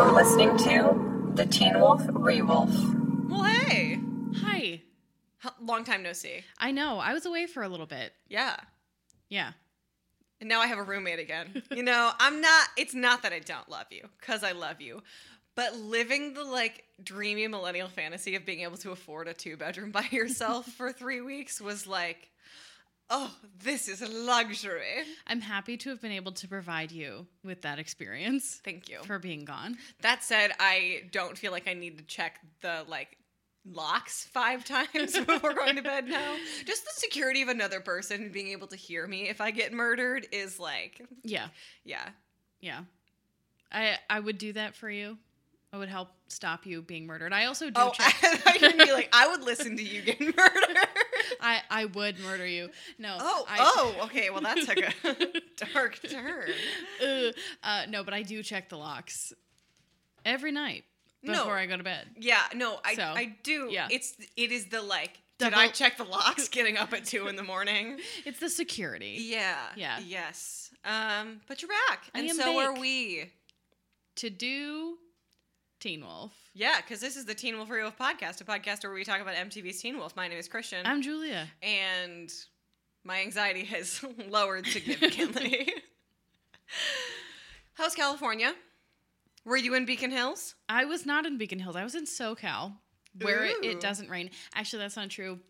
You're listening to the Teen Wolf Rewolf. Well, hey. Hi. Long time no see. I know. I was away for a little bit. Yeah. Yeah. And now I have a roommate again. you know, I'm not, it's not that I don't love you, because I love you. But living the like dreamy millennial fantasy of being able to afford a two bedroom by yourself for three weeks was like, oh, this is a luxury. I'm happy to have been able to provide you with that experience Thank you. for being gone. That said, I don't feel like I need to check the like locks five times before going to bed now. Just the security of another person being able to hear me if I get murdered is like, Yeah. yeah. Yeah. I I would do that for you. I would help stop you being murdered. I also do Oh, check. I thought you be like, I would listen to you getting murdered. I, I would murder you. No. Oh, I, oh, okay. Well, that took a dark turn. Uh, no, but I do check the locks every night No. before I go to bed. Yeah, no, I, So, I do. yeah. It's it is the like. Did I check the locks getting up at two in the morning? It's the security. Yeah. Yeah. Yes. Um, but you're back, I and so are we. To do Teen Wolf. Yeah, because this is the Teen Wolf Wolf podcast, a podcast where we talk about MTV's Teen Wolf. My name is Christian, I'm Julia. and my anxiety has lowered significantly. How's California? Were you in Beacon Hills? I was not in Beacon Hills. I was in SoCal, where it, it doesn't rain. Actually, that's not true.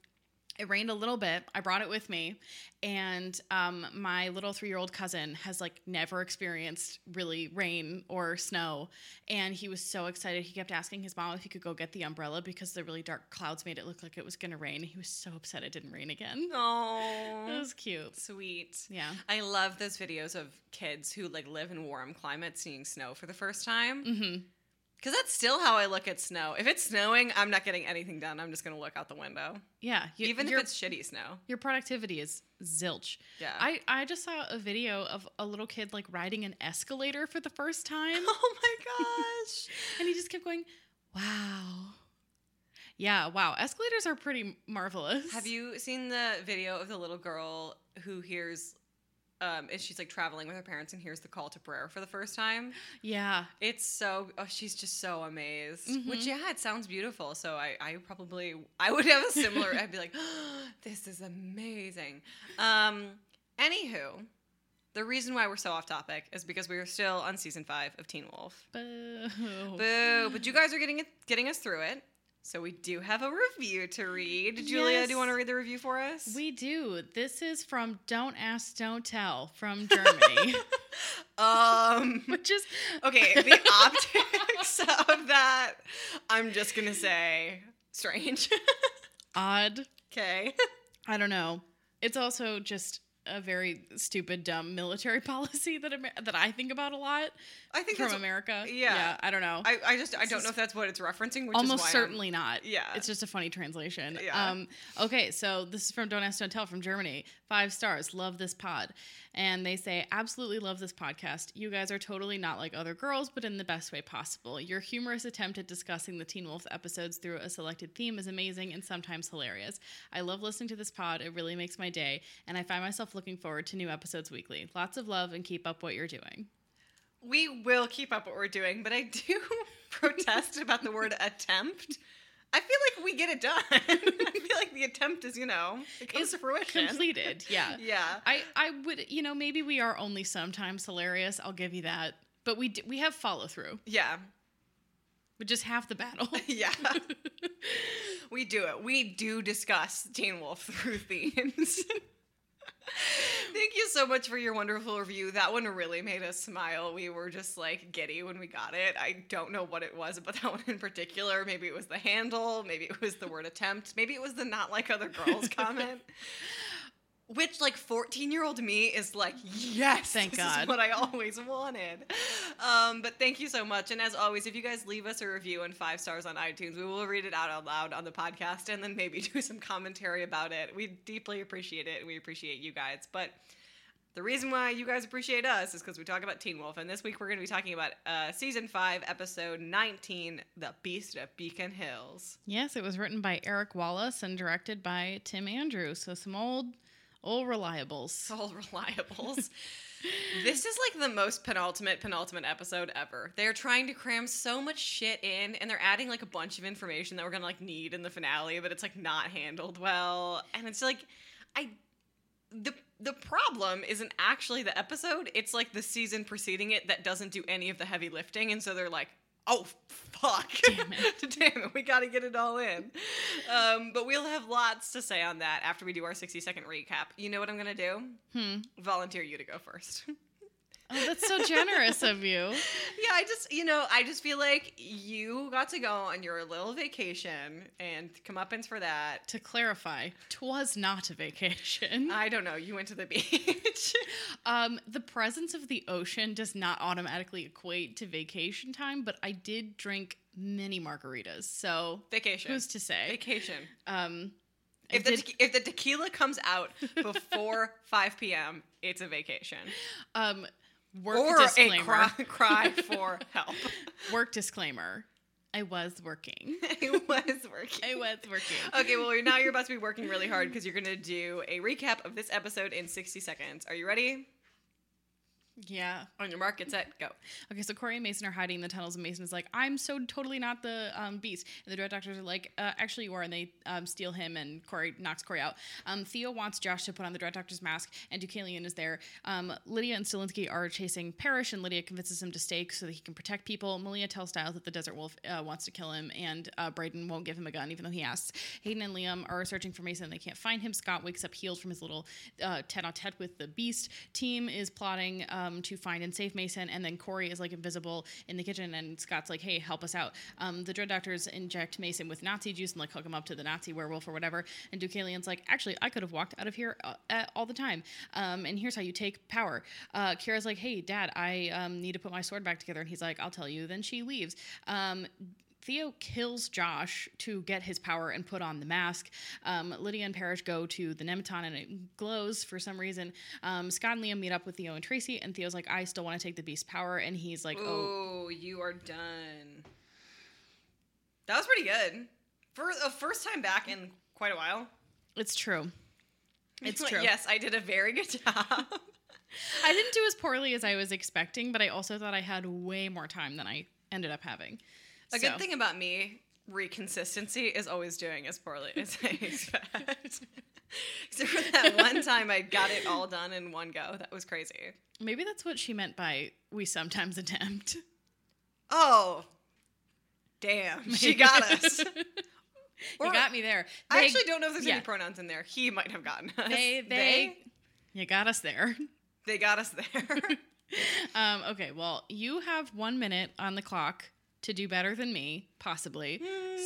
It rained a little bit. I brought it with me, and um, my little three-year-old cousin has like never experienced really rain or snow, and he was so excited. He kept asking his mom if he could go get the umbrella because the really dark clouds made it look like it was gonna rain. He was so upset it didn't rain again. It Oh, was cute. sweet. Yeah. I love those videos of kids who like live in warm climates seeing snow for the first time. Mm-hmm. Because that's still how I look at snow. If it's snowing, I'm not getting anything done. I'm just gonna look out the window, Yeah. You, even if it's shitty snow. your productivity is zilch. Yeah. I, I just saw a video of a little kid like riding an escalator for the first time. oh my gosh. and he just kept going, wow. Yeah, wow. Escalators are pretty marvelous. Have you seen the video of the little girl who hears, um, and she's like traveling with her parents and hears the call to prayer for the first time? Yeah. It's so, oh, she's just so amazed. Mhm. Which, yeah, it sounds beautiful. So I, I probably, I would have a similar, I'd be like, this is amazing. Um, anywho, the reason why we're so off topic is because we are still on season five of Teen Wolf. Boo. Boo! But you guys are getting it, getting us through it. So we do have a review to read. Julia, do you want to read the review for us? We do. This is from Don't Ask, Don't Tell from Germany, um. which is Okay, the optics of that, I'm just gonna say strange. odd. okay. I don't know. It's also just a very stupid, dumb military policy that Amer- that I think about a lot I think from. America. yeah. yeah. I don't know. I, I just I don't know if that's what it's referencing. Which Almost is why certainly not. Yeah. It's just a funny translation. Yeah. Um, okay, so this is from Don't Ask, Don't Tell from Germany. Five stars. Love this pod. And they say, absolutely love this podcast. You guys are totally not like other girls, but in the best way possible. Your humorous attempt at discussing the Teen Wolf episodes through a selected theme is amazing and sometimes hilarious. I love listening to this pod. It really makes my day, and I find myself looking forward to new episodes weekly. Lots of love and keep up what you're doing. We will keep up what we're doing, but I do protest about the word attempt. I feel like we get it done. I feel like the attempt is, you know, it comes Is to fruition. Completed. Yeah. Yeah. I, I would, you know, maybe we are only sometimes hilarious. I'll give you that. But we d- we have follow through, Yeah. But just half the battle. Yeah. we do it. We do discuss Teen Wolf through themes. Thank you so much for your wonderful review. That one really made us smile. We were just like giddy when we got it. I don't know what it was about that one in particular. Maybe it was the handle, maybe it was the word attempt, maybe it was the not like other girls comment. Which, like, 14 year old me is like, yes, Thank this God. is what I always wanted. Um, but thank you so much. And as always, if you guys leave us a review and five stars on iTunes, we will read it out out loud on the podcast and then maybe do some commentary about it. We deeply appreciate it and we appreciate you guys. But the reason why you guys appreciate us is because we talk about Teen Wolf. And this week we're going to be talking about uh, season five, episode 19, The Beast of Beacon Hills. yes, it was written by Eric Wallace and directed by Tim Andrews. So some old All reliables. All reliables. this is like the most penultimate penultimate episode ever. They're trying to cram so much shit in and they're adding like a bunch of information that we're to like need in the finale, but it's like not handled well. And it's like I the the problem isn't actually the episode, it's like the season preceding it that doesn't do any of the heavy lifting and so they're like Oh fuck! Damn it. Damn it! We got to get it all in. Um, but we'll have lots to say on that after we do our sixty second recap. You know what I'm gonna do? Hmm. volunteer you to go first. Oh, that's so generous of you. yeah, I just, you know, I just feel like you got to go on your little vacation and come comeuppance for that. To clarify, twas not a vacation. I don't know. You went to the beach. Um, the presence of the ocean does not automatically equate to vacation time, but I did drink many margaritas, so vacation. who's to say? vacation? Um, If the, te- if the tequila comes out before 5 p.m., it's a vacation. um, work or disclaimer. a cry, cry for help. Work disclaimer. I was working. I was working. I was working. Okay, well, now you're about to be working really hard because you're going to do a recap of this episode in 60 seconds. Are you ready? Yeah. On your mark, get set, go. Okay, so Corey and Mason are hiding in the tunnels, and Mason is like, "I'm so totally not the um, beast." And the Dread Doctors are like, uh, "Actually, you are." And they um, steal him, and Corey knocks Corey out. Um, Theo wants Josh to put on the Dread Doctor's mask, and Deucalion is there. Um, Lydia and Stilinski are chasing Parrish, and Lydia convinces him to stay so that he can protect people. Malia tells Stiles that the Desert Wolf uh, wants to kill him, and uh, Braeden won't give him a gun, even though he asks. Hayden and Liam are searching for Mason. And they can't find him. Scott wakes up healed from his little uh, tete-a-tete with the Beast. Team is plotting um, to find and save Mason, and then Corey is like invisible in the kitchen, and Scott's like, "Hey, help us out." Um, the Dread Doctors inject Mason with Nazi juice and like hook him up to the Nazi werewolf or whatever. And Deucalion's like, "Actually, I could have walked out of here uh, all the time." Um, and here's how you take power. Uh, Kira's like, "Hey, Dad, I um, need to put my sword back together," and he's like, "I'll tell you." Then she leaves. Theo kills Josh to get his power and put on the mask. Um, Lydia and Parrish go to the Nemeton and it glows for some reason. Um, Scott and Liam meet up with Theo and Tracy, and Theo's like, I still want to take the beast power. And he's like, Oh, Oh, you are done. That was pretty good. For a first time back in quite a while. it's true. It's true. Yes, I did a very good job. I didn't do as poorly as I was expecting, but I also thought I had way more time than I ended up having. A So- good thing about me, reconsistency, is always doing as poorly as I expect. Except for that one time I got it all done in one go. That was crazy. Maybe that's what she meant by we sometimes attempt. Oh, damn. She got us. you Or- got me there. I actually don't know if there's yeah. any pronouns in there. He might have gotten us. They, they, you got us there. they got us there. Um, okay, well, you have one minute on the clock to do better than me, possibly,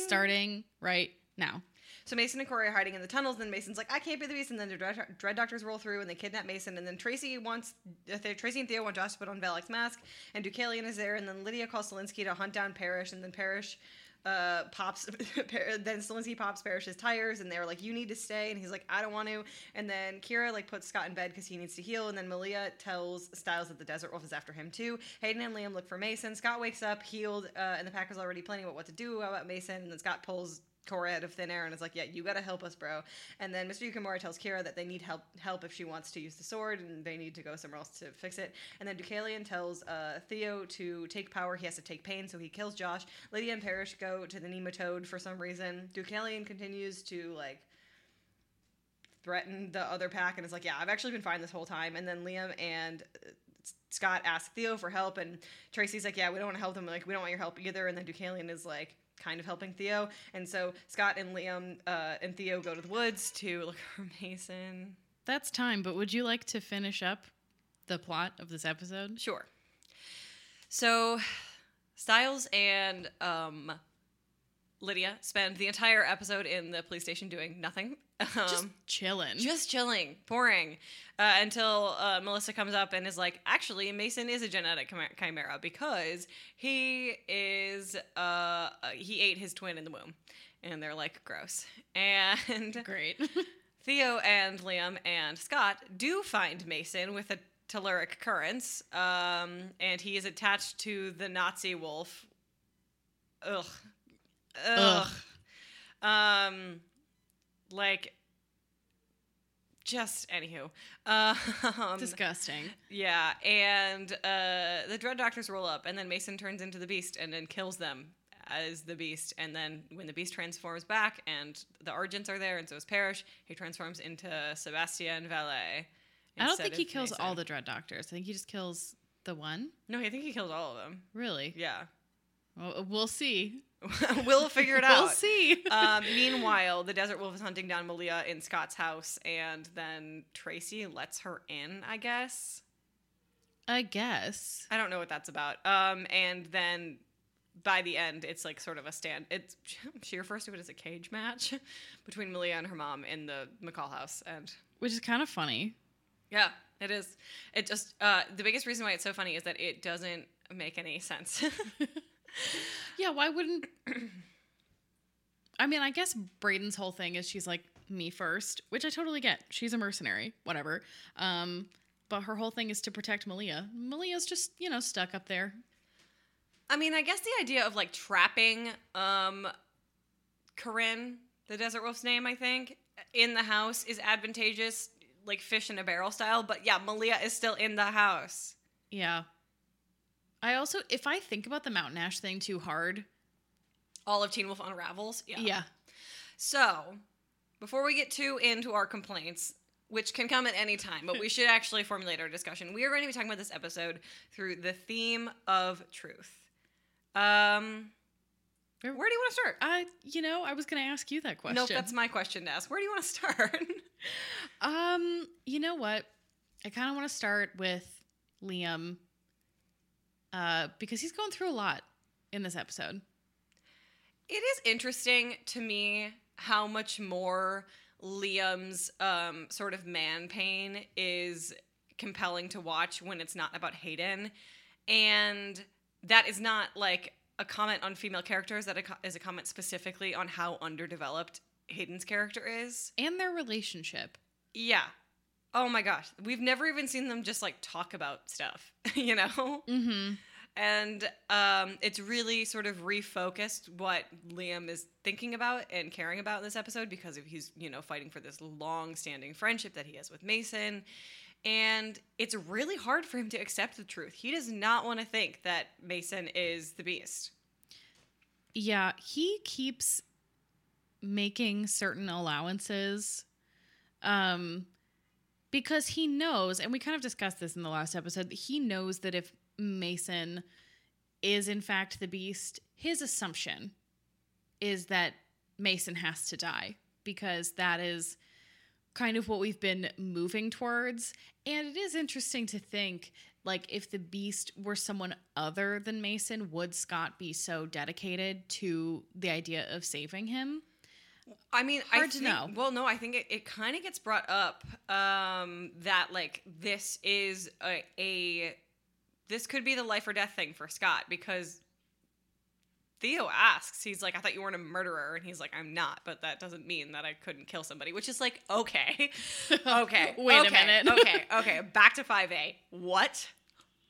starting right now. So Mason and Corey are hiding in the tunnels. Then Mason's like, "I can't be the beast." And then the dread, dread doctors roll through and they kidnap Mason. And then Tracy wants uh, Tracy and Theo want Josh to put on Valak's mask. And Deucalion is there. And then Lydia calls Stilinski to hunt down Parrish. And then Parrish uh, pops. Then Stilinski pops Parrish's tires. And they're like, "You need to stay." And he's like, "I don't want to." And then Kira like puts Scott in bed because he needs to heal. And then Malia tells Stiles that the Desert Wolf is after him too. Hayden and Liam look for Mason. Scott wakes up healed, uh, and the pack is already planning about what to do about Mason. And then Scott pulls Corey out of thin air and is like, "Yeah, you gotta help us, bro." And then Mr. Yukimura tells Kira that they need help help if she wants to use the sword, and they need to go somewhere else to fix it. And then Deucalion tells uh, Theo to take power. He has to take pain, so he kills Josh. Lydia and Parrish go to the Nemeton for some reason. Deucalion continues to like threaten the other pack and is like, "Yeah, I've actually been fine this whole time." And then Liam and uh, Scott ask Theo for help, and Tracy's like, "Yeah, we don't want to help them. Like, we don't want your help either." And then Deucalion is like, kind of helping Theo, and so Scott and Liam uh, and Theo go to the woods to look for Mason. That's time, but would you like to finish up the plot of this episode? Sure. So, Styles and um, Lydia spend the entire episode in the police station doing nothing. Um, Just chilling. just chilling, boring, uh, until uh, Melissa comes up and is like, "Actually, Mason is a genetic chimera because he is uh, uh, he ate his twin in the womb," and they're like, "Gross." And Great. Theo and Liam and Scott do find Mason with a telluric currents, um, and he is attached to the Nazi wolf. Ugh. Ugh. Um, like just anywho. Um, Disgusting. yeah, and uh, the Dread Doctors roll up, and then Mason turns into the Beast and then kills them as the Beast. And then when the Beast transforms back, and the Argents are there, and so is Parrish, he transforms into Sebastien Valet. I don't think he kills all the Dread Doctors. I think he just kills the one. No, I think he kills all of them. Really? Yeah, Well, we'll see. we'll figure it out. We'll see. um, meanwhile, the Desert Wolf is hunting down Malia in Scott's house, and then Tracy lets her in. I guess. I guess. I don't know what that's about. Um, and then by the end, it's like sort of a stand. It's she refers to it as a cage match between Malia and her mom in the McCall house, and Which is kind of funny. yeah, it is. It just uh, the biggest reason why it's so funny is that it doesn't make any sense. Yeah, why wouldn't. I mean, I guess Braeden's whole thing is she's like me first, which I totally get. She's a mercenary, whatever. Um, but her whole thing is to protect Malia. Malia's just, you know, stuck up there. I mean, I guess the idea of like trapping um, Corinne, the Desert Wolf's name, I think, in the house is advantageous, like fish in a barrel style. But yeah, Malia is still in the house. Yeah. I also, if I think about the Mountain Ash thing too hard, All of Teen Wolf unravels. yeah. Yeah. So, before we get too into our complaints, which can come at any time, but we should actually formulate our discussion. We are going to be talking about this episode through the theme of truth. Um, where do you want to start? I, you know, I was going to ask you that question. Nope, that's my question to ask. Where do you want to start? Um, you know what? I kind of want to start with Liam uh, because he's going through a lot in this episode. it is interesting to me how much more Liam's um, sort of man pain is compelling to watch when it's not about Hayden. And that is not like a comment on female characters, that is a comment specifically on how underdeveloped Hayden's character is. And their relationship. Yeah. Oh my gosh. We've never even seen them just like talk about stuff, you know? Mm-hmm. and um, it's really sort of refocused what Liam is thinking about and caring about in this episode because of he's you know fighting for this long-standing friendship that he has with Mason, and it's really hard for him to accept the truth. He does not want to think that Mason is the beast. Yeah, he keeps making certain allowances um because he knows and we kind of discussed this in the last episode he knows that if Mason is in fact the beast his assumption is that Mason has to die because that is kind of what we've been moving towards and it is interesting to think like if the beast were someone other than Mason, would Scott be so dedicated to the idea of saving him? I mean, I Hard to think, know. Well, no, I think it, it kind of gets brought up um, that like this is a, a this could be the life or death thing for Scott because Theo asks, he's like, I thought you weren't a murderer, and he's like, I'm not, but that doesn't mean that I couldn't kill somebody, which is like, okay, okay, Wait a minute. okay, okay, back to five A. What?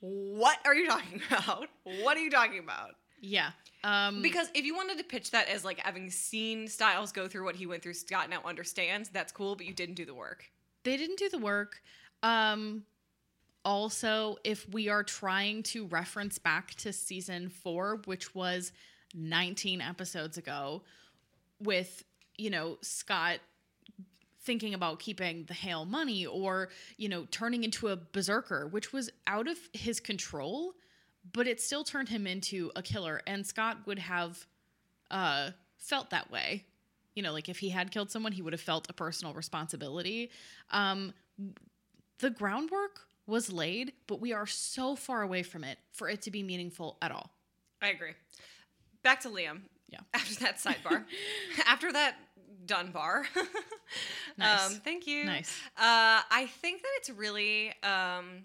What are you talking about? What are you talking about? Yeah. Um Because if you wanted to pitch that as like having seen Stiles go through what he went through, Scott now understands, that's cool, but you didn't do the work. they didn't do the work. Um also, if we are trying to reference back to season 4, which was 19 episodes ago with, you know, Scott thinking about keeping the Hale money or, you know, turning into a berserker, which was out of his control, but it still turned him into a killer. And Scott would have uh, felt that way. You know, like if he had killed someone, he would have felt a personal responsibility. Um, the groundwork was laid, but we are so far away from it for it to be meaningful at all. I agree. Back to Liam. Yeah. After that sidebar. After that Dunbar. Nice. Um, thank you. Nice. Uh, I think that it's really. Um,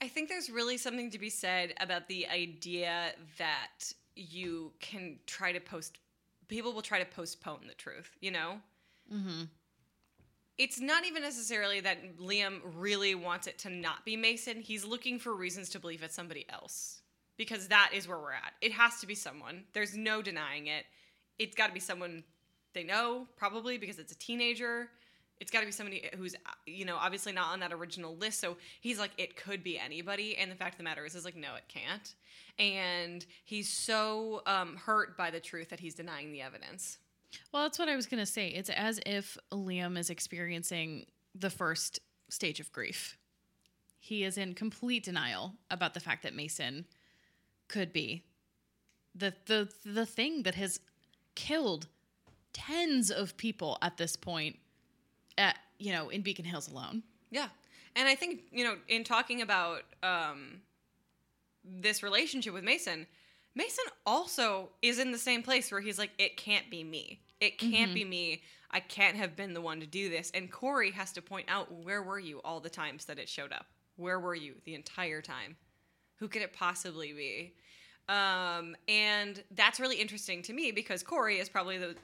I think there's really something to be said about the idea that you can try to post. People will try to postpone the truth. You know. Mm-hmm. it's not even necessarily that Liam really wants it to not be Mason. He's looking for reasons to believe it's somebody else because that is where we're at. It has to be someone. There's no denying it. It's got to be someone they know, probably because it's a teenager. It's got to be somebody who's you know obviously not on that original list. So he's like, it could be anybody. And the fact of the matter is, is like, no, it can't. And he's so um, hurt by the truth that he's denying the evidence. Well, that's what I was going to say. It's as if Liam is experiencing the first stage of grief. He is in complete denial about the fact that Mason could be the the the thing that has killed tens of people at this point at you know in Beacon Hills alone. Yeah. And I think, you know, in talking about um, this relationship with Mason, Mason also is in the same place where he's like, it can't be me. It can't be me. I can't have been the one to do this. And Corey has to point out, where were you all the times that it showed up? Where were you the entire time? Who could it possibly be? Um, and that's really interesting to me because Corey is probably the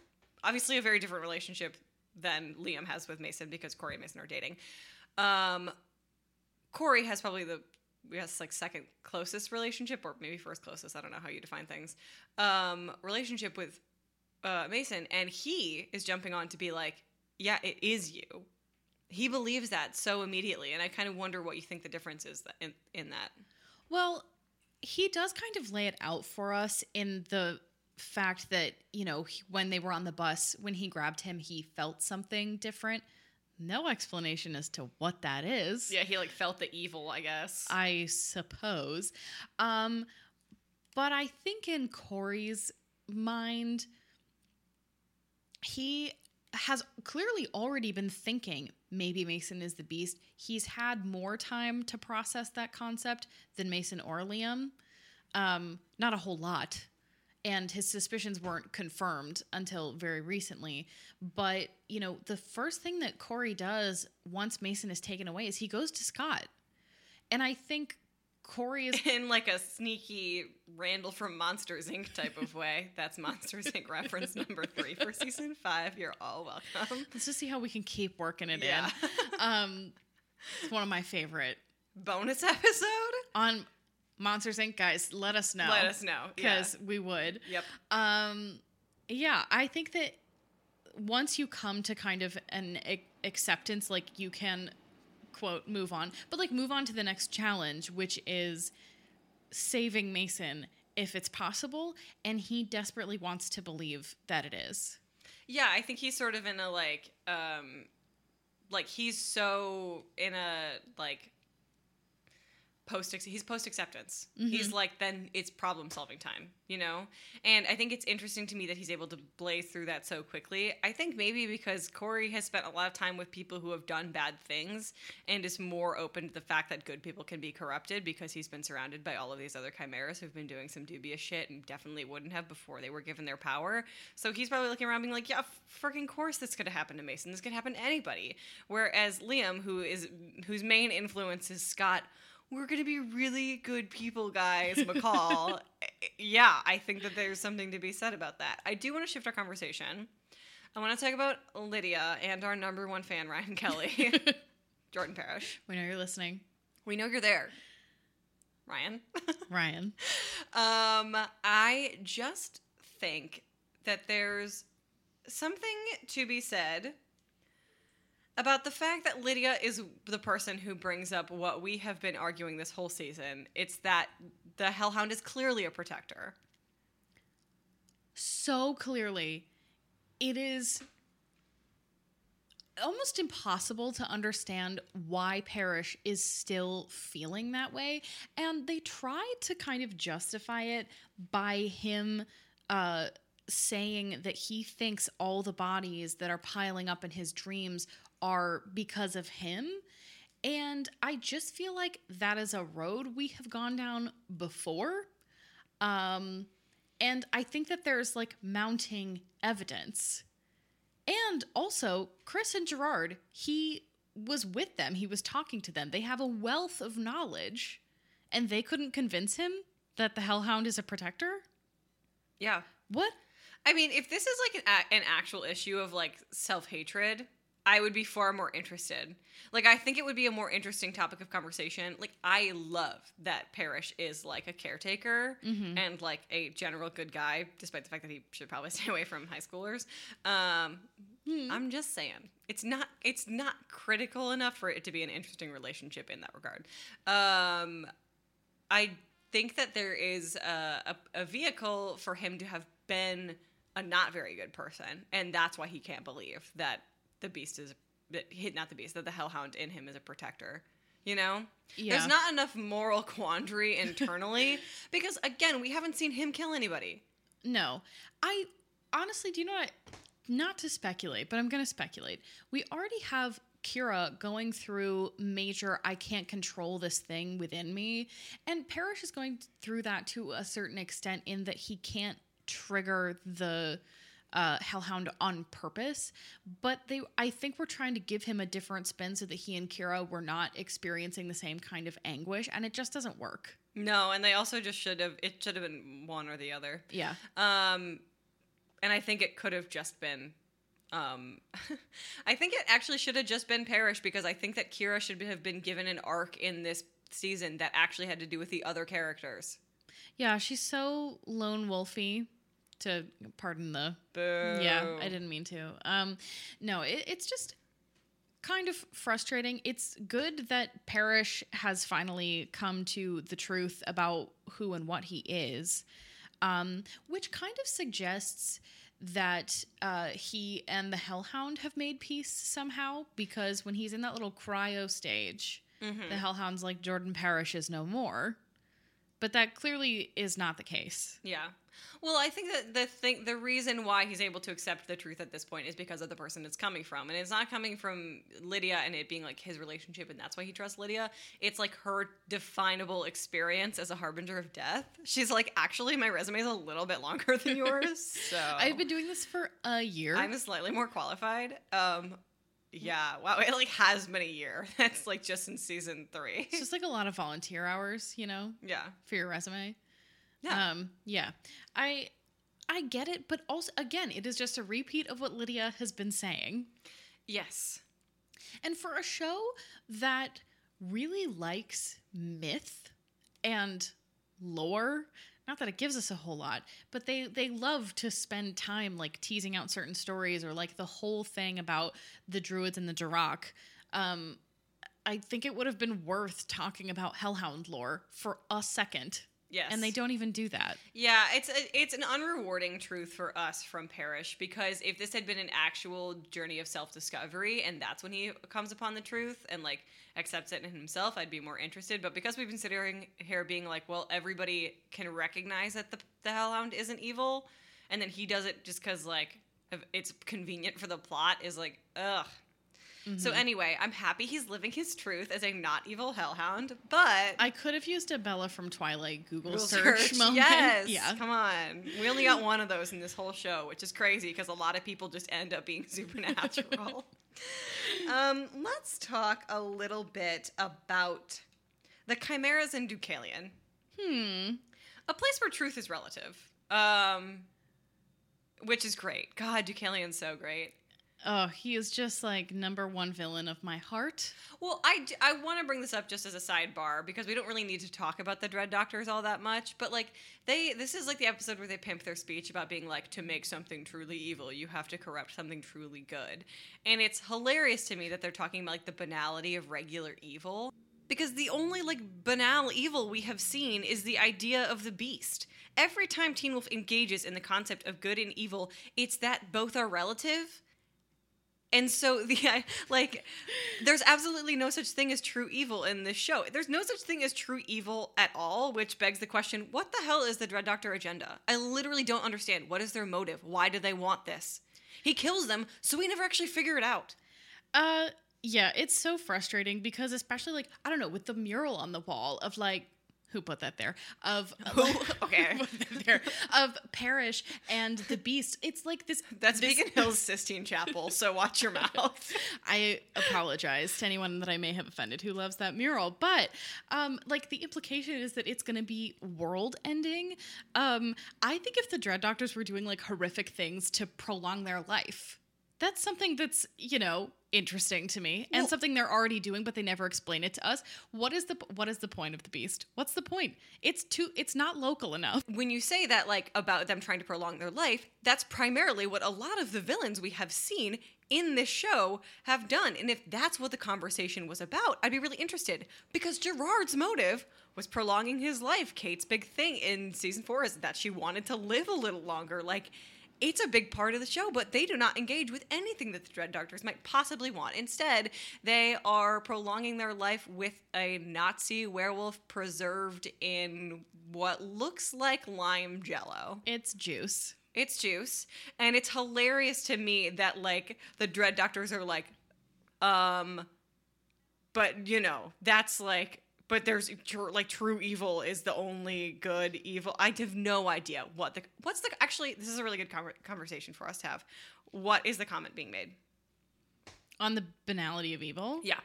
obviously a very different relationship than Liam has with Mason because Corey and Mason are dating. Um, Corey has probably the yes like second closest relationship or maybe first closest. I don't know how you define things. Um, relationship with uh, Mason, and he is jumping on to be like, yeah, it is you. He believes that so immediately, and I kind of wonder what you think the difference is in in that. Well, he does kind of lay it out for us in the fact that, you know, when they were on the bus, when he grabbed him, he felt something different. No explanation as to what that is. Yeah, he like felt the evil, I guess. I suppose. Um, but I think in Corey's mind, he has clearly already been thinking maybe Mason is the beast. He's had more time to process that concept than Mason or Liam. Um, not a whole lot. And his suspicions weren't confirmed until very recently. But, you know, the first thing that Corey does once Mason is taken away is he goes to Scott. And I think Corey is in like a sneaky Randall from Monsters Inc. type of way. That's Monsters Inc. reference number three for season five. You're all welcome. Let's just see how we can keep working it Yeah. in. Um, it's one of my favorite Bonus episode? on Monsters Inc. Guys, let us know. Let us know. Yeah. because we would. Yep. Um, yeah, I think that once you come to kind of an ac- acceptance, like you can quote move on, but like move on to the next challenge, which is saving Mason if it's possible, and he desperately wants to believe that it is. Yeah, I think he's sort of in a like um like he's so in a like post he's post acceptance. Mm-hmm. He's like then it's problem solving time, you know? And I think it's interesting to me that he's able to blaze through that so quickly. I think maybe because Corey has spent a lot of time with people who have done bad things and is more open to the fact that good people can be corrupted because he's been surrounded by all of these other chimeras who've been doing some dubious shit and definitely wouldn't have before they were given their power. So he's probably looking around being like, yeah, freaking course this could have happened to Mason. This could happen to anybody. Whereas Liam, who is whose main influence is Scott, we're gonna be really good people, guys. McCall. yeah, I think that there's something to be said about that. I do want to shift our conversation. I want to talk about Lydia and our number one fan, Ryan Kelley, Jordan Parrish. We know you're listening, We know you're there, Ryan. Ryan. Um, I just think that there's something to be said about the fact that Lydia is the person who brings up what we have been arguing this whole season. It's that the Hellhound is clearly a protector. so clearly it is almost impossible to understand why Parrish is still feeling that way. And they try to kind of justify it by him uh, saying that he thinks all the bodies that are piling up in his dreams are because of him. And I just feel like that is a road we have gone down before. Um, and I think that there's like mounting evidence. And also, Chris and Gerard, he was with them, he was talking to them. They have a wealth of knowledge, and they couldn't convince him that the Hellhound is a protector? Yeah. What? I mean, if this is like an, a- an actual issue of like self hatred, I would be far more interested. Like, I think it would be a more interesting topic of conversation. Like, I love that Parrish is like a caretaker and like a general good guy, despite the fact that he should probably stay away from high schoolers. Um, I'm just saying. It's not it's not critical enough for it to be an interesting relationship in that regard. Um I think that there is a, a, a vehicle for him to have been a not very good person, and that's why he can't believe that the beast is he- not the beast that the hellhound in him is a protector. You know, Yeah. there's not enough moral quandary internally because again, we haven't seen him kill anybody. No. I honestly, do you know what? Not to speculate, but I'm going to speculate. We already have Kira going through major I can't control this thing within me, and Parrish is going through that to a certain extent in that he can't trigger the uh, Hellhound on purpose, but they I think we're trying to give him a different spin so that he and Kira were not experiencing the same kind of anguish, and it just doesn't work. No, and they also just should have. It should have been one or the other. Yeah. Um, and I think it could have just been. Um, I think it actually should have just been Parrish because I think that Kira should have been given an arc in this season that actually had to do with the other characters. Yeah, she's so lone wolfy. To pardon the Boo. yeah, I didn't mean to. Um, no, it, it's just kind of frustrating. It's good that Parrish has finally come to the truth about who and what he is, um, which kind of suggests that uh, he and the Hellhound have made peace somehow. Because when he's in that little cryo stage, the Hellhound's like Jordan Parrish is no more. But that clearly is not the case. Yeah. Well, I think that the thing, the reason why he's able to accept the truth at this point is because of the person it's coming from, and it's not coming from Lydia and it being like his relationship, and that's why he trusts Lydia. It's like her definable experience as a harbinger of death. She's like, actually, my resume is a little bit longer than yours, so I've been doing this for a year. I'm slightly more qualified. Um, yeah. Wow. It like has been a year. That's like just in season three. it's just like a lot of volunteer hours, you know, yeah. for your resume. Yeah. Um, yeah. I I get it, but also again, it is just a repeat of what Lydia has been saying. yes. And for a show that really likes myth and lore, not that it gives us a whole lot, but they they love to spend time like teasing out certain stories or like the whole thing about the druids and the Darach. Um I think it would have been worth talking about Hellhound lore for a second. Yes. And they don't even do that. Yeah, it's a, it's an unrewarding truth for us from Parrish because if this had been an actual journey of self discovery and that's when he comes upon the truth and like accepts it in himself, I'd be more interested. But because we've been sitting here being like, well, everybody can recognize that the the Hellhound isn't evil, and then he does it just because like it's convenient for the plot is like, ugh. So anyway, I'm happy he's living his truth as a not evil hellhound, but I could have used a Bella from Twilight Google, Google search, moment. Yes. Yeah. Come on. We only got one of those in this whole show, which is crazy because a lot of people just end up being supernatural. um, let's talk a little bit about the chimeras in Deucalion. Hmm. A place where truth is relative. Um, which is great. God, Deucalion's so great. Oh, he is just like number one villain of my heart. Well, I, I want to bring this up just as a sidebar because we don't really need to talk about the Dread Doctors all that much. But like they, this is like the episode where they pimp their speech about being like, to make something truly evil, you have to corrupt something truly good, and it's hilarious to me that they're talking about like the banality of regular evil because the only like banal evil we have seen is the idea of the beast. Every time Teen Wolf engages in the concept of good and evil, it's that both are relative. And so the like there's absolutely no such thing as true evil in this show. There's no such thing as true evil at all, which begs the question, what the hell is the Dread Doctor agenda? I literally don't understand. What is their motive? Why do they want this? He kills them, so we never actually figure it out. Uh, yeah, it's so frustrating because especially like I don't know with the mural on the wall of like who put that there of Who? Okay. there of Parrish and the Beast. It's like this. That's this, Beacon Hills Sistine Chapel, so watch your mouth. I apologize to anyone that I may have offended who loves that mural, but um, like the implication is that it's going to be world ending. Um, I think if the Dread Doctors were doing like horrific things to prolong their life, that's something that's you know interesting to me and Well- something they're already doing but they never explain it to us. What is the what is the point of the beast? What's the point? It's too it's not local enough. When you say that like about them trying to prolong their life that's primarily what a lot of the villains we have seen in this show have done. And if that's what the conversation was about i'd be really interested because gerard's motive was prolonging his life. Kate's big thing in season four is that she wanted to live a little longer. Like it's a big part of the show, but they do not engage with anything that the Dread Doctors might possibly want. Instead, they are prolonging their life with a Nazi werewolf preserved in what looks like lime jello. it's juice It's juice. And it's hilarious to me that, like, the Dread Doctors are like, um, but, you know, that's like, but there's tr- like true evil is the only good evil. I have no idea what the what's the actually this is a really good conver- conversation for us to have. What is the comment being made? on the banality of evil Yeah.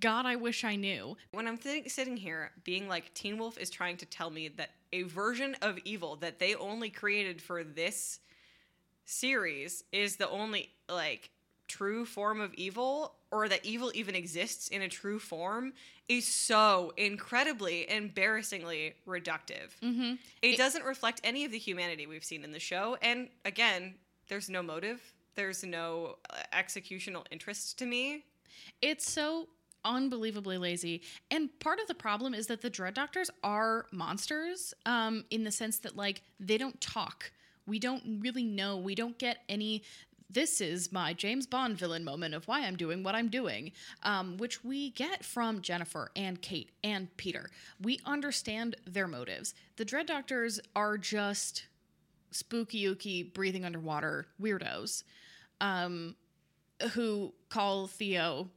god i wish i knew When I'm th- sitting here being like Teen Wolf is trying to tell me that a version of evil that they only created for this series is the only like true form of evil or that evil even exists in a true form is so incredibly embarrassingly reductive. mm-hmm. It, doesn't reflect any of the humanity we've seen in the show and again, there's no motive. There's no uh, executional interest to me. It's so unbelievably lazy. And part of the problem is that the Dread Doctors are monsters um, in the sense that, like, they don't talk. We don't really know. We don't get any. This is my James Bond villain moment of why I'm doing what I'm doing, um, which we get from Jennifer and Kate and Peter. We understand their motives. The Dread Doctors are just spooky, ooky, breathing underwater weirdos um, who call Theo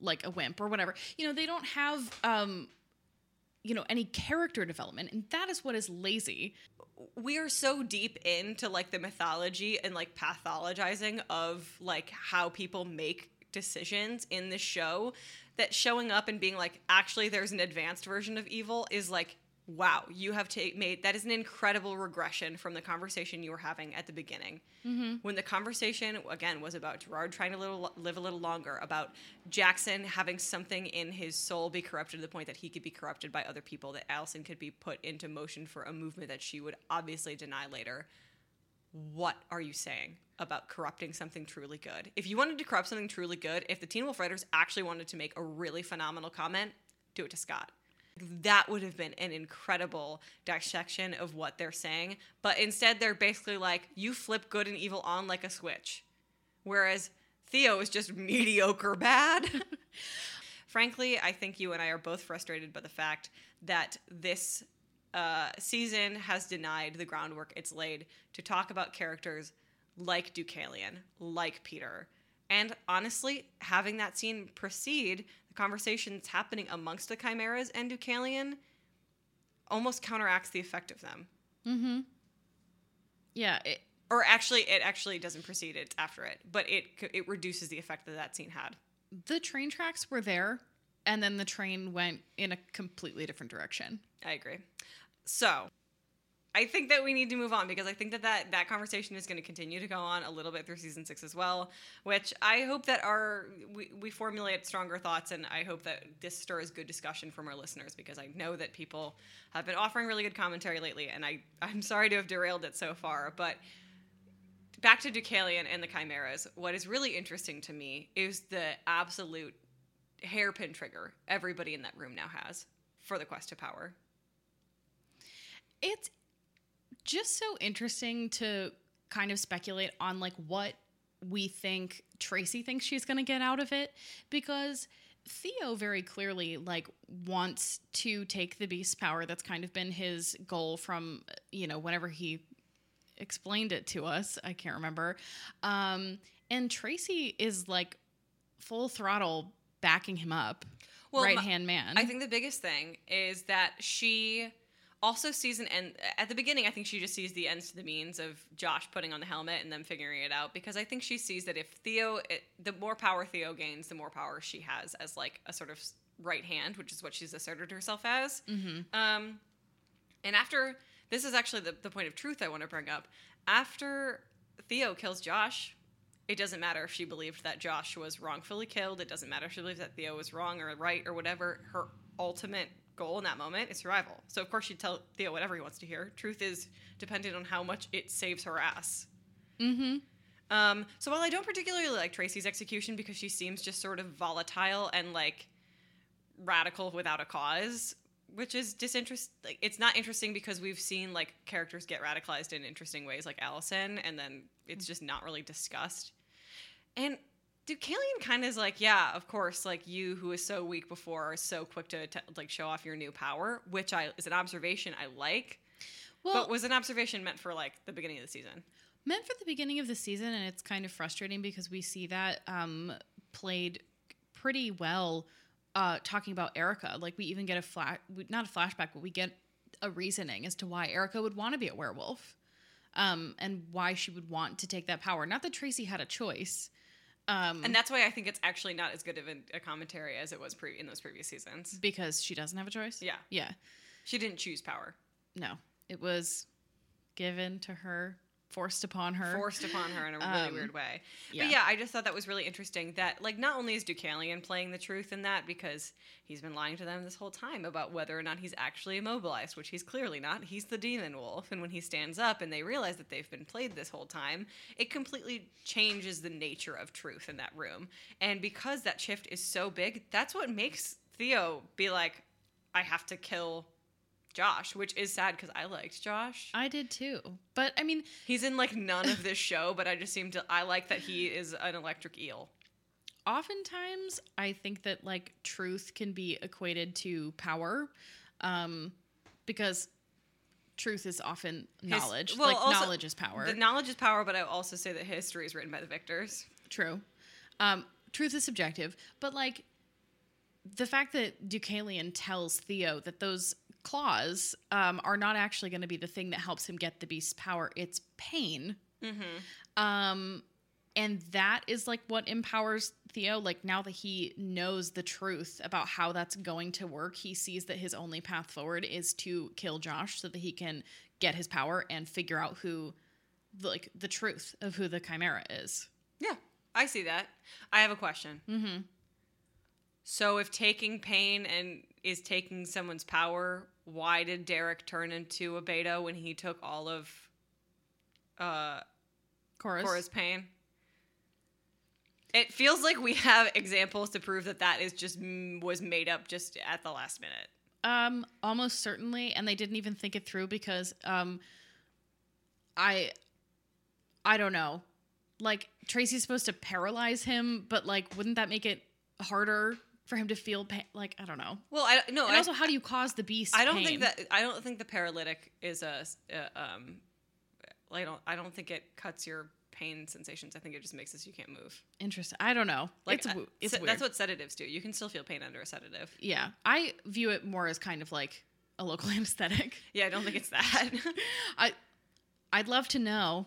like a wimp or whatever. You know, they don't have um you know any character development and that is what is lazy. we are so deep into like the mythology and like pathologizing of like how people make decisions in this show that showing up and being like actually there's an advanced version of evil is like wow you have ta- made that is an incredible regression from the conversation you were having at the beginning mm-hmm. when the conversation again was about gerard trying to little, live a little longer about jackson having something in his soul be corrupted to the point that he could be corrupted by other people that allison could be put into motion for a movement that she would obviously deny later what are you saying about corrupting something truly good? If you wanted to corrupt something truly good, if the Teen Wolf writers actually wanted to make a really phenomenal comment, do it to Scott. That would have been an incredible dissection of what they're saying. But instead, they're basically like, you flip good and evil on like a switch. Whereas Theo is just mediocre bad. Frankly, I think you and I are both frustrated by the fact that this uh, season has denied the groundwork it's laid to talk about characters like Deucalion, like Peter. And honestly, having that scene precede the conversation that's happening amongst the Chimeras and Deucalion almost counteracts the effect of them. Mhm. Yeah, it, Or actually, it actually doesn't precede it, it's after it, but it it reduces the effect that that scene had. the train tracks were there and then the train went in a completely different direction. I agree. So, I think that we need to move on because I think that that, that conversation is going to continue to go on a little bit through season six as well. Which I hope that our we, we formulate stronger thoughts, and I hope that this stirs good discussion from our listeners because I know that people have been offering really good commentary lately, and I I'm sorry to have derailed it so far, but back to Deucalion and the Chimeras. What is really interesting to me is the absolute hairpin trigger everybody in that room now has for the quest to power. It's just so interesting to kind of speculate on like what we think Tracy thinks she's going to get out of it because Theo very clearly like wants to take the beast power. That's kind of been his goal from you know whenever he explained it to us. I can't remember. Um and Tracy is like full throttle backing him up. Well, right hand man. I think the biggest thing is that she also sees an end at the beginning. I think she just sees the ends to the means of Josh putting on the helmet and them figuring it out because I think she sees that if Theo, it, the more power Theo gains, the more power she has as like a sort of right hand, which is what she's asserted herself as. Um, and after this is actually the, the point of truth I want to bring up. After Theo kills Josh It doesn't matter if she believed that Josh was wrongfully killed. It doesn't matter if she believes that Theo was wrong or right or whatever. Her ultimate goal in that moment is survival. So of course she'd tell Theo whatever he wants to hear. Truth is dependent on how much it saves her ass. Mm-hmm. Um, so while I don't particularly like Tracy's execution because she seems just sort of volatile and like radical without a cause, which is disinterest. Like it's not interesting because we've seen like characters get radicalized in interesting ways, like Allison, and then it's just not really discussed. And Deucalion kind of is like, yeah, of course, like you who was so weak before are so quick to t- like show off your new power, which I is an observation I like, Well, but was an observation meant for like the beginning of the season. meant for the beginning of the season, and it's kind of frustrating because we see that um, played pretty well. Uh, talking about Erica, like we even get a flash, not a flashback, but we get a reasoning as to why Erica would want to be a werewolf, um, and why she would want to take that power. Not that Tracy had a choice. Um, And that's why I think it's actually not as good of an- a commentary as it was pre- in those previous seasons. because she doesn't have a choice. Yeah. Yeah. She didn't choose power. No. It was given to her, forced upon her. Forced upon her in a really Um, weird way. yeah. But yeah, I just thought that was really interesting that, like, not only is Deucalion playing the truth in that because he's been lying to them this whole time about whether or not he's actually immobilized, which he's clearly not. He's the demon wolf. And when he stands up and they realize that they've been played this whole time, it completely changes the nature of truth in that room. And because that shift is so big, that's what makes Theo be like, I have to kill Josh, which is sad because I liked Josh. I did too. But I mean, He's in like none of this show, but I just seem to I like that he is an electric eel. oftentimes I think that like truth can be equated to power, um, because truth is often His- knowledge. well, like also- knowledge is power. The knowledge is power, but I also say that history is written by the victors. True. Um, truth is subjective, but like the fact that Deucalion tells Theo that those claws um, are not actually going to be the thing that helps him get the beast's power, it's pain. Um, and that is like what empowers Theo. Like now that he knows the truth about how that's going to work, he sees that his only path forward is to kill Josh so that he can get his power and figure out who, like, the truth of who the Chimera is. Yeah, I see that. I have a question. Mm-hmm. So if taking pain and is taking someone's power, why did Derek turn into a beta when he took all of uh Chorus. Cora's pain? It feels like we have examples to prove that that is just was made up just at the last minute. Um, almost certainly, and they didn't even think it through because um, I, I don't know, like Tracy's supposed to paralyze him, but like, wouldn't that make it harder for him to feel pain? Like, I don't know. Well, I no, And I, also, how do you cause the beast? I don't pain? think that I don't think the paralytic is a uh, um I don't I don't think it cuts your pain sensations. I think it just makes so you can't move. Interesting. I don't know. Like it's uh, it's se- weird. that's what sedatives do. You can still feel pain under a sedative. yeah, I view it more as kind of like a local anesthetic. Yeah, I don't think it's that. I, I'd love to know.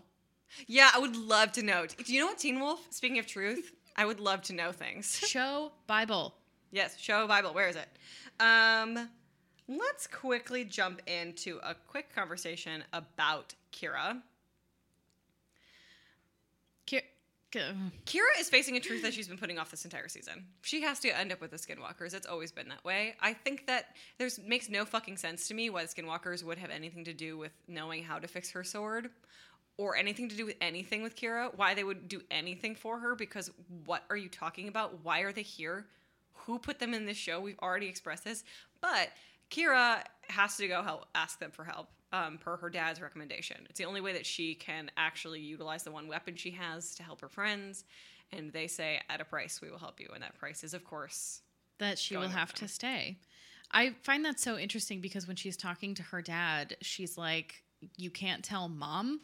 yeah, I would love to know. Do you know what Teen Wolf? Speaking of truth, I would love to know things. Show Bible. Yes, show Bible. Where is it? Um, let's quickly jump into a quick conversation about Kira. Ki- ki- Kira is facing a truth that she's been putting off this entire season. She has to end up with the Skinwalkers. It's always been that way. I think that there's makes no fucking sense to me why the Skinwalkers would have anything to do with knowing how to fix her sword or anything to do with anything with Kira. Why they would do anything for her because what are you talking about? Why are they here? Who put them in this show? We've already expressed this. But Kira has to go help ask them for help um, per her dad's recommendation. It's the only way that she can actually utilize the one weapon she has to help her friends. And they say, at a price, we will help you. And that price is, of course, that she will have them. to stay. I find that so interesting because when she's talking to her dad, she's like, You can't tell mom.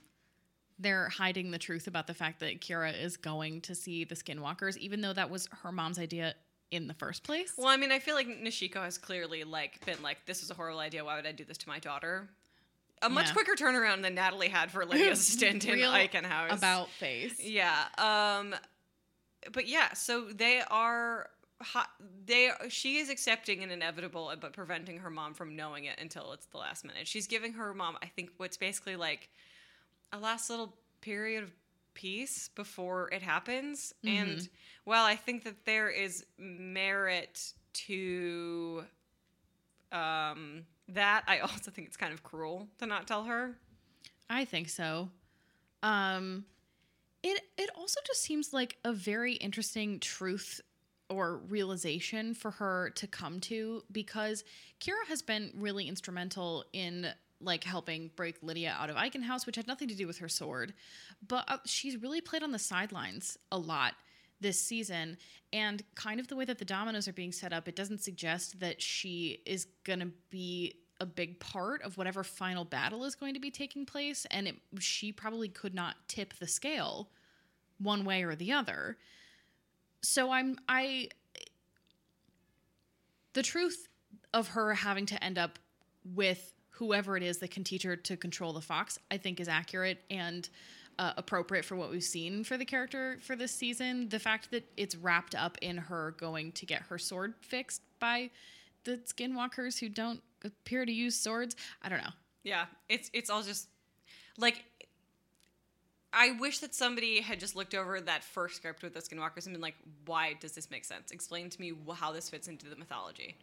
They're hiding the truth about the fact that Kira is going to see the skinwalkers, even though that was her mom's idea in the first place. Well, I mean, I feel like Noshiko has clearly like been like, this is a horrible idea. Why would I do this to my daughter? A much Yeah. quicker turnaround than Natalie had for Lydia's stint in Eichen House. About face. Yeah. Um but yeah, so they are hot they she is accepting an inevitable but preventing her mom from knowing it until it's the last minute. She's giving her mom I think what's basically like a last little period of peace before it happens. And while I think that there is merit to um, that, I also think it's kind of cruel to not tell her. I think so. Um it it also just seems like a very interesting truth or realization for her to come to because Kira has been really instrumental in like helping break Lydia out of Eichen House, which had nothing to do with her sword, but uh, she's really played on the sidelines a lot this season and kind of the way that the dominoes are being set up it doesn't suggest that she is going to be a big part of whatever final battle is going to be taking place and it, she probably could not tip the scale one way or the other. So i'm i the truth of her having to end up with whoever it is that can teach her to control the fox i think is accurate and uh, appropriate for what we've seen for the character for this season the fact that it's wrapped up in her going to get her sword fixed by the skinwalkers who don't appear to use swords i don't know Yeah, it's it's all just like I wish that somebody had just looked over that first script with the Skinwalkers and been like, "Why does this make sense? Explain to me how this fits into the mythology.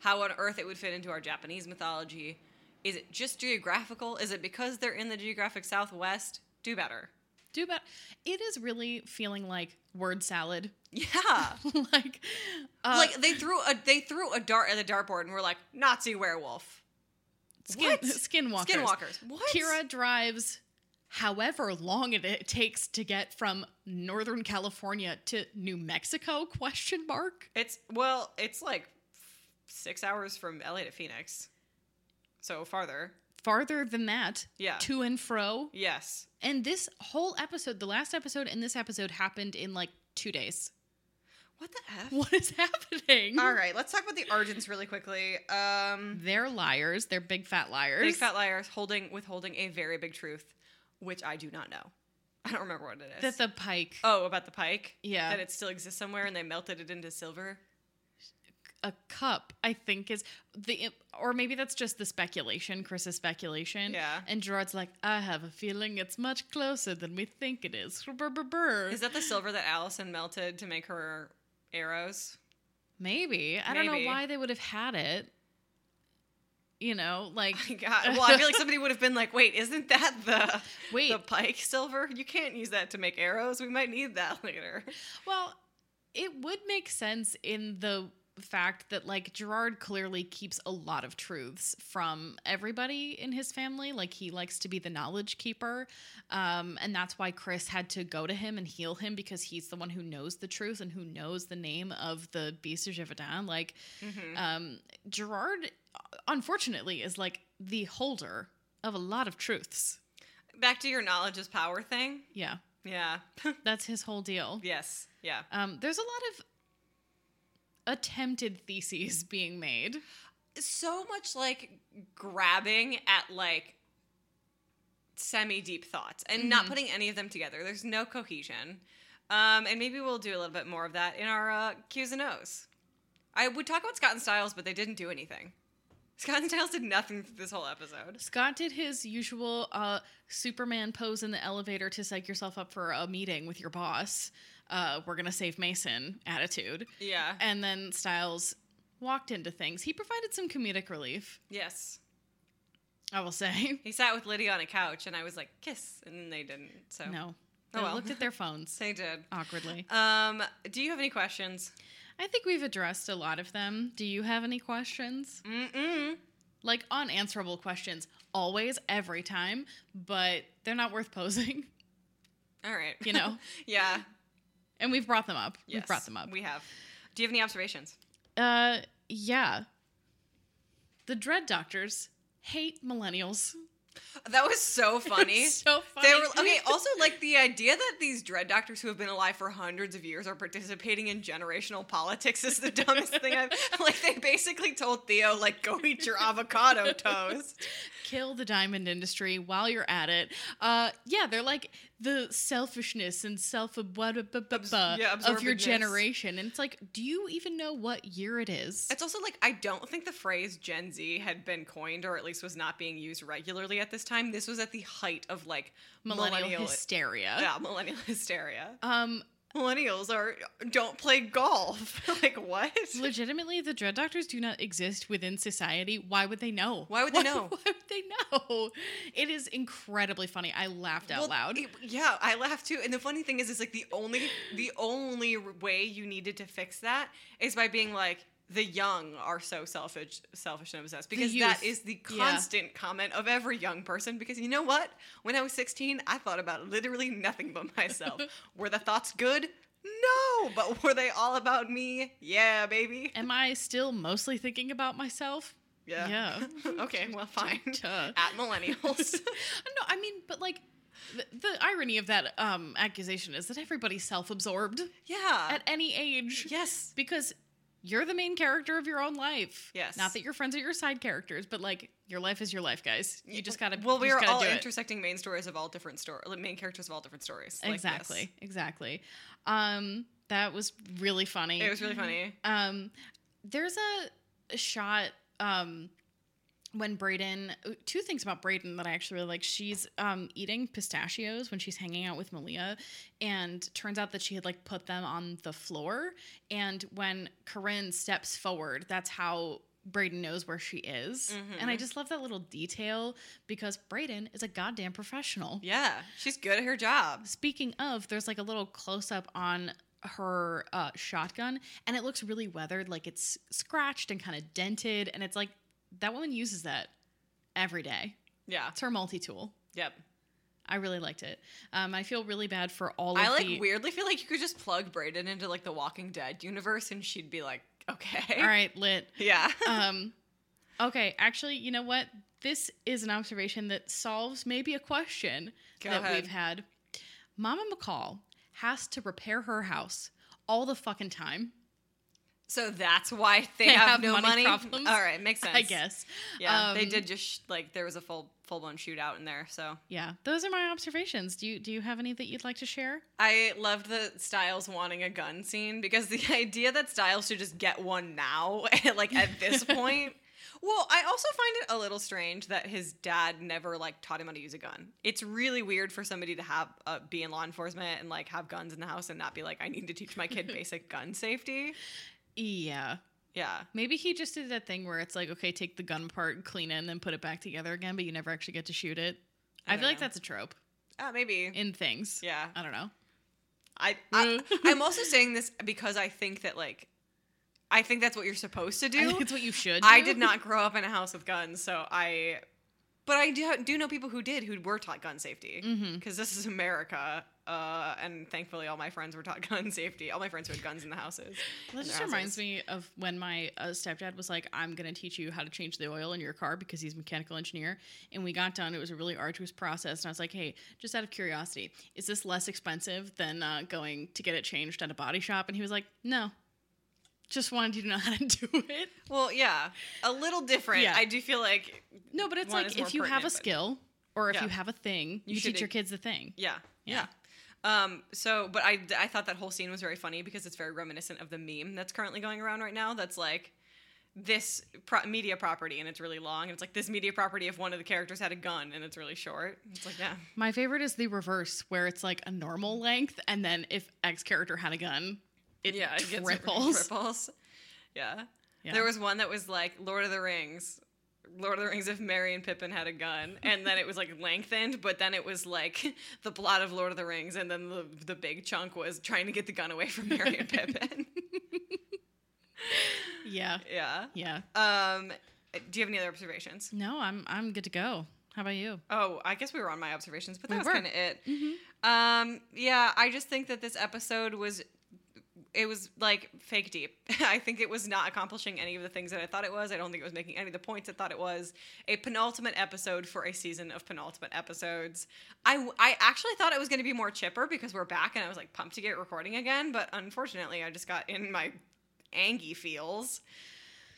How on earth it would fit into our Japanese mythology? Is it just geographical? Is it because they're in the geographic Southwest? Do better." do better. it is really feeling like word salad Yeah, like uh, like they threw a they threw a dart at the dartboard and we're like, "Nazi werewolf." skin, What? skinwalkers Skinwalkers. What? kira drives however long it, takes to get from northern california to new mexico question mark It's well, it's like six hours from LA to Phoenix, so farther. farther than that Yeah. to and fro Yes. and this whole episode the last episode and this episode happened in like two days What the f? what is happening All right, let's talk about the Argents really quickly. Um, they're liars they're big fat liars big fat liars holding withholding a very big truth, which I do not know. I don't remember what it is. that the pike oh, about the pike. Yeah. That it still exists somewhere, and they melted it into silver. A cup i think is the or maybe that's just the speculation chris's speculation Yeah. and gerard's like i have a feeling it's much closer than we think it is. Is that the silver that Allison melted to make her arrows? maybe i don't know why they would have had it you know like God. Well, I feel like somebody would have been like, "Wait, isn't that the Wait. the pike silver? You can't use that to make arrows. We might need that later." Well, it would make sense in the fact that like Gerard clearly keeps a lot of truths from everybody in his family. Like he likes to be the knowledge keeper. Um, and that's why Chris had to go to him and heal him because he's the one who knows the truth and who knows the name of the Beast of Givaudan. Like um, Gerard, unfortunately, is like the holder of a lot of truths. Back to your knowledge is power thing. Yeah, Yeah. that's his whole deal. yes. Yeah. Um, there's a lot of attempted theses being made. So much like grabbing at like semi deep thoughts and not putting any of them together. There's no cohesion. Um, and maybe we'll do a little bit more of that in our uh, Q's and O's. I would talk about Scott and Stiles, but they didn't do anything. Scott and Stiles did nothing this whole episode. Scott did his usual uh, Superman pose in the elevator to psych yourself up for a meeting with your boss. Uh, we're gonna save Mason attitude, Yeah. and then Stiles walked into things. He provided some comedic relief, Yes. I will say. He sat with Lydia on a couch, and I was like, kiss, and they didn't. So No, Oh, they well. looked at their phones they did. awkwardly. Um, do you have any questions? I think we've addressed a lot of them. Do you have any questions? Mm-mm. Like unanswerable questions, always, every time, but they're not worth posing, All right. you know? yeah. And we've brought them up. Yes, We've brought them up. We have. Do you have any observations? Uh, yeah. The Dread Doctors hate millennials. That was so funny. so funny. They were okay. Also, like the idea that these dread doctors who have been alive for hundreds of years are participating in generational politics is the dumbest thing I've. Like they basically told Theo, like, go eat your avocado toast. kill the diamond industry while you're at it. Uh, yeah, they're like the selfishness and self yeah, of your generation, and it's like, do you even know what year it is? It's also like I don't think the phrase Gen Z had been coined, or at least was not being used regularly at this time. This was at the height of like Millennial, hysteria. yeah, millennial hysteria. Um, Millennials are don't play golf. like what? legitimately, the dread doctors do not exist within society. Why would they know? Why would they know? Why would they know? It is incredibly funny. I laughed out Well, loud. it- yeah, I laughed too. And the funny thing is, is like the only the only way you needed to fix that is by being like the young are so selfish, selfish and obsessed because that is the Yeah. constant comment of every young person. Because you know what? When I was sixteen, I thought about literally nothing but myself. were the thoughts good? No, but were they all about me? Yeah, baby. Am I still mostly thinking about myself? Yeah. Yeah. okay, well, fine. Duh. At millennials. no, I mean, but like, the, the irony of that um, accusation is that everybody's self-absorbed yeah. at any age. yes. because you're the main character of your own life. Yes. Not that your friends are your side characters, but like your life is your life, guys. You just gotta. Well, we are all it. intersecting main stories of all different stories, main characters of all different stories. like this. Exactly. Exactly. Um, that was really funny. It was really funny. Um, there's a, a shot um, when Braeden. Two things about Braeden that I actually really like. She's um, eating pistachios when she's hanging out with Malia, and turns out that she had like put them on the floor. And when Corinne steps forward, that's how. Braeden knows where she is. And I just love that little detail because Braeden is a goddamn professional. Yeah, she's good at her job. Speaking of, there's like a little close up on her uh, shotgun, and it looks really weathered, like it's scratched and kind of dented. And it's like that woman uses that every day. Yeah. It's her multi tool. Yep. I really liked it. Um, I feel really bad for all of I like the. weirdly feel like you could just plug Braeden into like the Walking Dead universe, and she'd be like, okay. All right, lit. Yeah. Um, okay, actually, you know what? This is an observation that solves maybe a question Go that ahead. we've had. Mama McCall has to repair her house all the fucking time. So that's why they, They have, have no money money. problems? All right, makes sense. I guess. Yeah, they Um, did just sh- like there was a full full blown shootout in there. So Yeah, those are my observations. Do you do you have any that you'd like to share? I loved the Stiles wanting a gun scene because the idea that Stiles should just get one now, like at this point. Well, I also find it a little strange that his dad never like taught him how to use a gun. It's really weird for somebody to have uh, be in law enforcement and like have guns in the house and not be like, I need to teach my kid basic gun safety. Yeah. Yeah, Maybe he just did that thing where it's like, okay, take the gun part, clean it, and then put it back together again, but you never actually get to shoot it. I I, feel like that's a trope uh, maybe. in things. yeah, I don't know. I, I I'm also saying this because I think that like, I think that's what you're supposed to do. I think it's what you should. I did not grow up in a house with guns, so I. But I do, do know people who did who were taught gun safety because this is America, uh, and thankfully all my friends were taught gun safety. All my friends who had guns in the houses. That in just reminds me of when my uh, stepdad was like, "I'm going to teach you how to change the oil in your car because he's a mechanical engineer." And we got done; it was a really arduous process. And I was like, "Hey, just out of curiosity, is this less expensive than uh, going to get it changed at a body shop?" And he was like, "No, just wanted you to know how to do it." Well, yeah, a little different. Yeah. I do feel like No, but it's like if you have a skill or if Yeah. you have a thing, You you, teach your kids the thing. Yeah. Yeah. Yeah. Um, so, but I, I thought that whole scene was very funny because it's very reminiscent of the meme that's currently going around right now. That's like this pro- media property and it's really long. And it's like this media property if one of the characters had a gun and it's really short. It's like, yeah. My favorite is the reverse, where it's like a normal length, and then if X character had a gun, it yeah, it gets triples. triples. Yeah. Yeah. There was one that was like Lord of the Rings. Lord of the Rings if Merry and Pippin had a gun, and then it was like lengthened, but then it was like the plot of Lord of the Rings, and then the the big chunk was trying to get the gun away from Merry and Pippin. yeah, yeah. yeah. Um, do you have any other observations? No, I'm I'm good to go. How about you? Oh, I guess we were on my observations, but that We was kind of it. Um, yeah, I just think that this episode was it was like fake deep. I think it was not accomplishing any of the things that I thought it was. I don't think it was making any of the points I thought it was. A penultimate episode for a season of penultimate episodes. I I actually thought it was going to be more chipper because we're back and I was like pumped to get recording again, but unfortunately, I just got in my angy feels.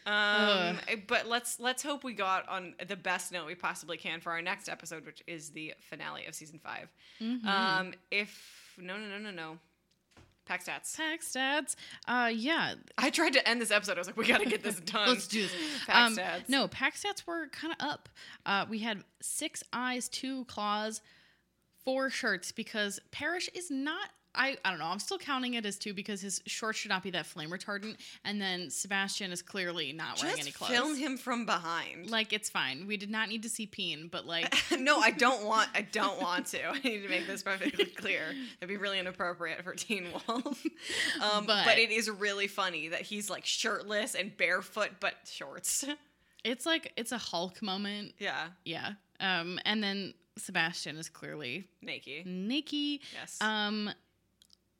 Um, but let's let's hope we got on the best note we possibly can for our next episode, which is the finale of season 5 Mhm. Um, if no no no no no, pack stats. Pack stats. Uh, yeah. I tried to end this episode. I was like, we got to get this done. Let's do this. Pack Um, stats. No, pack stats were kind of up. Uh, we had six eyes, two claws, four shirts because Parrish is not. I, I don't know. I'm still counting it as two because his shorts should not be that flame retardant, and then Sebastien is clearly not wearing just any clothes. film him from behind. Like it's fine. We did not need to see peen, but like no, I don't want. I don't want to. I need to make this perfectly clear. It'd be really inappropriate for Teen Wolf. Um, but, But- it is really funny that he's like shirtless and barefoot, but shorts. it's like it's a Hulk moment. yeah, Yeah. Um, and then Sebastien is clearly naked. Nikki. Yes. Um,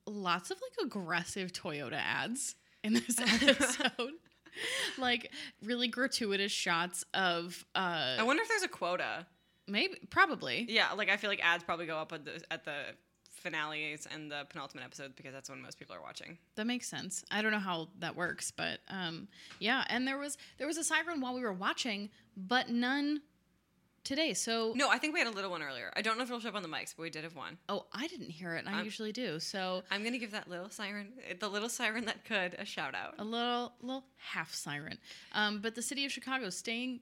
lots of like aggressive Toyota ads in this episode. like really gratuitous shots of uh I wonder if there's a quota. maybe probably Yeah, like I feel like ads probably go up at the at the finales and the penultimate episodes because that's when most people are watching. that makes sense. I don't know how that works, but um yeah, and there was there was a siren while we were watching, but none today. So No, I think we had a little one earlier. I don't know if it'll show up on the mics, but we did have one. oh, I didn't hear it. and I I'm- usually do. So I'm gonna give that little siren, the little siren that could, a shout out. a little little half siren. Um, but the city of Chicago staying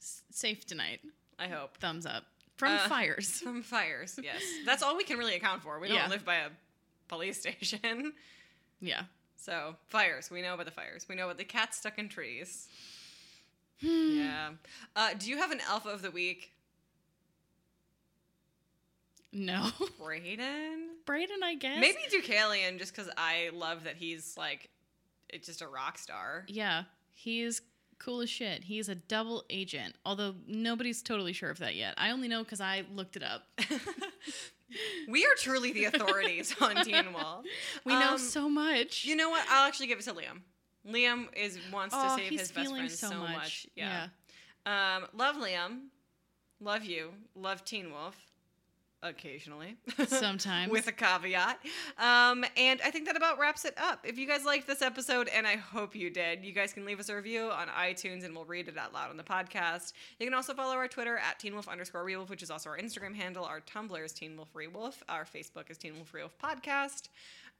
s- safe tonight. I hope. Thumbs up from Uh, fires. From fires, yes. That's all we can really account for. We don't Yeah. live by a police station. Yeah. So, fires. We know about the fires. We know about the cats stuck in trees. Hmm. Yeah. Uh, do you have an alpha of the week? No. Braeden? Braeden, I guess. Maybe Deucalion, just because I love that he's like, it's just a rock star. Yeah. He is cool as shit. He's a double agent, although nobody's totally sure of that yet. I only know because I looked it up. we are truly the authorities on Teen Wolf. We know Um, so much. You know what? I'll actually give it to Liam. Liam is wants oh, to save his best friend so, so much. much. Yeah. Um, love Liam. Love you. Love Teen Wolf. Occasionally. Sometimes. With a caveat. Um, and I think that about wraps it up. If you guys liked this episode, and I hope you did, you guys can leave us a review on iTunes and we'll read it out loud on the podcast. You can also follow our Twitter at Teen Wolf underscore Rewolf, which is also our Instagram handle. Our Tumblr is Teen Wolf Rewolf. Our Facebook is Teen Wolf Rewolf Podcast.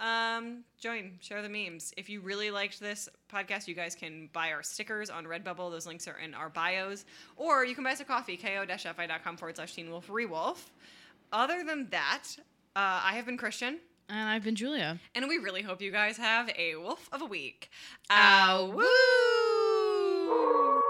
Um, join, share the memes. If you really liked this podcast, you guys can buy our stickers on Redbubble. Those links are in our bios. Or you can buy us a coffee, ko-fi.com forward slash Teen Wolf Rewolf. Other than that, uh, I have been Christian, and I've been Julia. and we really hope you guys have a wolf of a week. Ow. Ow. Woo!